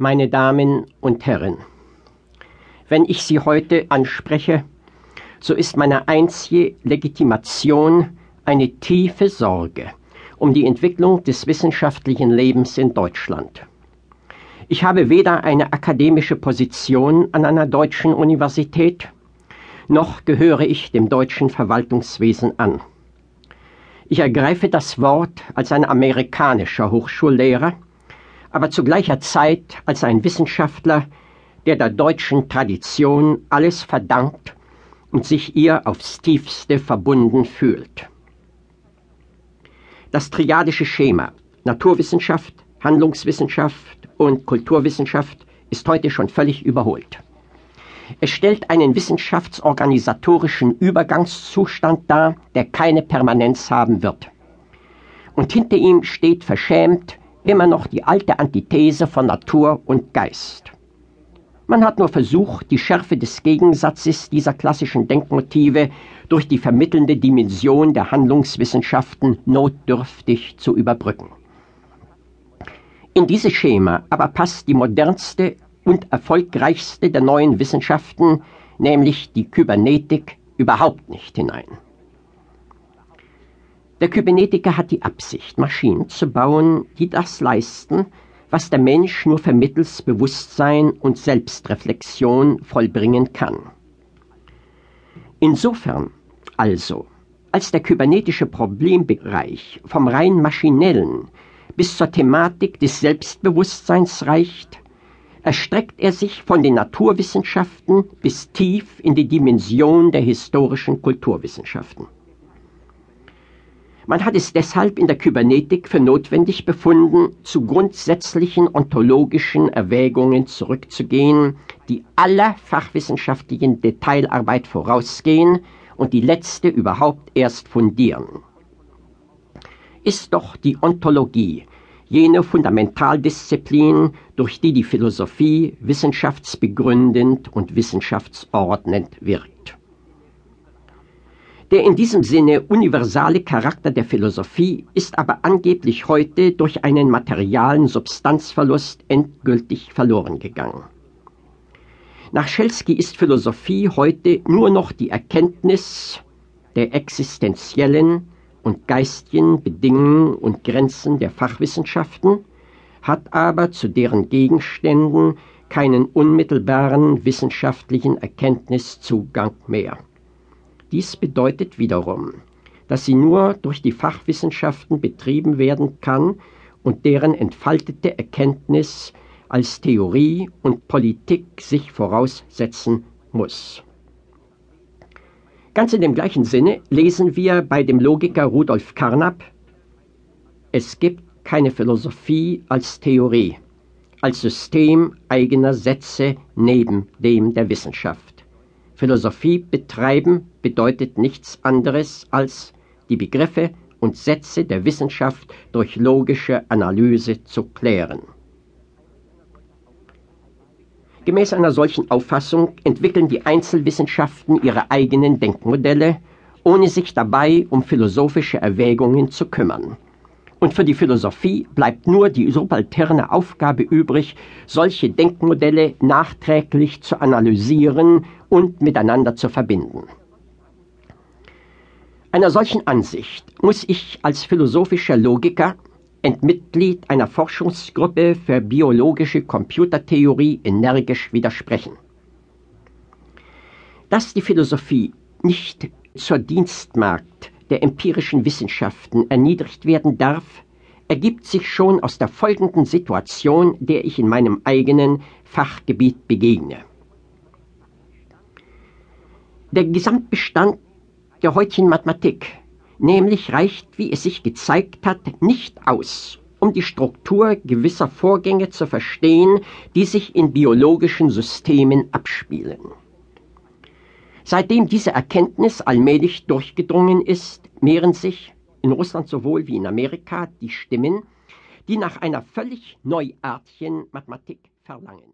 meine Damen und Herren, wenn ich Sie heute anspreche, so ist meine einzige Legitimation eine tiefe Sorge um die Entwicklung des wissenschaftlichen Lebens in Deutschland. Ich habe weder eine akademische Position an einer deutschen Universität, noch gehöre ich dem deutschen Verwaltungswesen an. Ich ergreife das Wort als ein amerikanischer Hochschullehrer, aber zu gleicher Zeit als ein Wissenschaftler, der der deutschen Tradition alles verdankt und sich ihr aufs tiefste verbunden fühlt. Das triadische Schema Naturwissenschaft, Handlungswissenschaft und Kulturwissenschaft ist heute schon völlig überholt. Es stellt einen wissenschaftsorganisatorischen Übergangszustand dar, der keine Permanenz haben wird. Und hinter ihm steht verschämt immer noch die alte Antithese von Natur und Geist. Man hat nur versucht, die Schärfe des Gegensatzes dieser klassischen Denkmotive durch die vermittelnde Dimension der Handlungswissenschaften notdürftig zu überbrücken. In dieses Schema aber passt die modernste und erfolgreichste der neuen Wissenschaften, nämlich die Kybernetik, überhaupt nicht hinein. Der Kybernetiker hat die Absicht, Maschinen zu bauen, die das leisten, was der Mensch nur vermittels Bewusstsein und Selbstreflexion vollbringen kann. Insofern also, als der kybernetische Problembereich vom rein maschinellen bis zur Thematik des Selbstbewusstseins reicht, erstreckt er sich von den Naturwissenschaften bis tief in die Dimension der historischen Kulturwissenschaften. Man hat es deshalb in der Kybernetik für notwendig befunden, zu grundsätzlichen ontologischen Erwägungen zurückzugehen, die aller fachwissenschaftlichen Detailarbeit vorausgehen und die letzte überhaupt erst fundieren. Ist doch die Ontologie jene Fundmentaldisziplin, durch die die Philosophie wissenschaftsbegründend und wissenschaftsordnend wirkt. Der in diesem Sinne universale Charakter der Philosophie ist aber angeblich heute durch einen materialen Substanzverlust endgültig verloren gegangen. Nach Schelsky ist Philosophie heute nur noch die Erkenntnis der existenziellen und geistigen Bedingungen und Grenzen der Fachwissenschaften, hat aber zu deren Gegenständen keinen unmittelbaren wissenschaftlichen Erkenntniszugang mehr. Dies bedeutet wiederum, dass sie nur durch die Fachwissenschaften betrieben werden kann und deren entfaltete Erkenntnis als Theorie und Politik sich voraussetzen muss. Ganz in dem gleichen Sinne lesen wir bei dem Logiker Rudolf Carnap, es gibt keine Philosophie als Theorie, als System eigener Sätze neben dem der Wissenschaft. Philosophie betreiben bedeutet nichts anderes als die Begriffe und Sätze der Wissenschaft durch logische Analyse zu klären. Gemäß einer solchen Auffassung entwickeln die Einzelwissenschaften ihre eigenen Denkmodelle, ohne sich dabei um philosophische Erwägungen zu kümmern. Und für die Philosophie bleibt nur die subalterne Aufgabe übrig, solche Denkmodelle nachträglich zu analysieren und miteinander zu verbinden. Einer solchen Ansicht muss ich als philosophischer Logiker Endmitglied einer Forschungsgruppe für biologische Computertheorie energisch widersprechen. Dass die Philosophie nicht zur Dienstmarkt der empirischen Wissenschaften erniedrigt werden darf, ergibt sich schon aus der folgenden Situation, der ich in meinem eigenen Fachgebiet begegne. Der Gesamtbestand der heutigen Mathematik nämlich reicht, wie es sich gezeigt hat, nicht aus, um die Struktur gewisser Vorgänge zu verstehen, die sich in biologischen Systemen abspielen. Seitdem diese Erkenntnis allmählich durchgedrungen ist, mehren sich in Russland sowohl wie in Amerika die Stimmen, die nach einer völlig neuartigen Mathematik verlangen.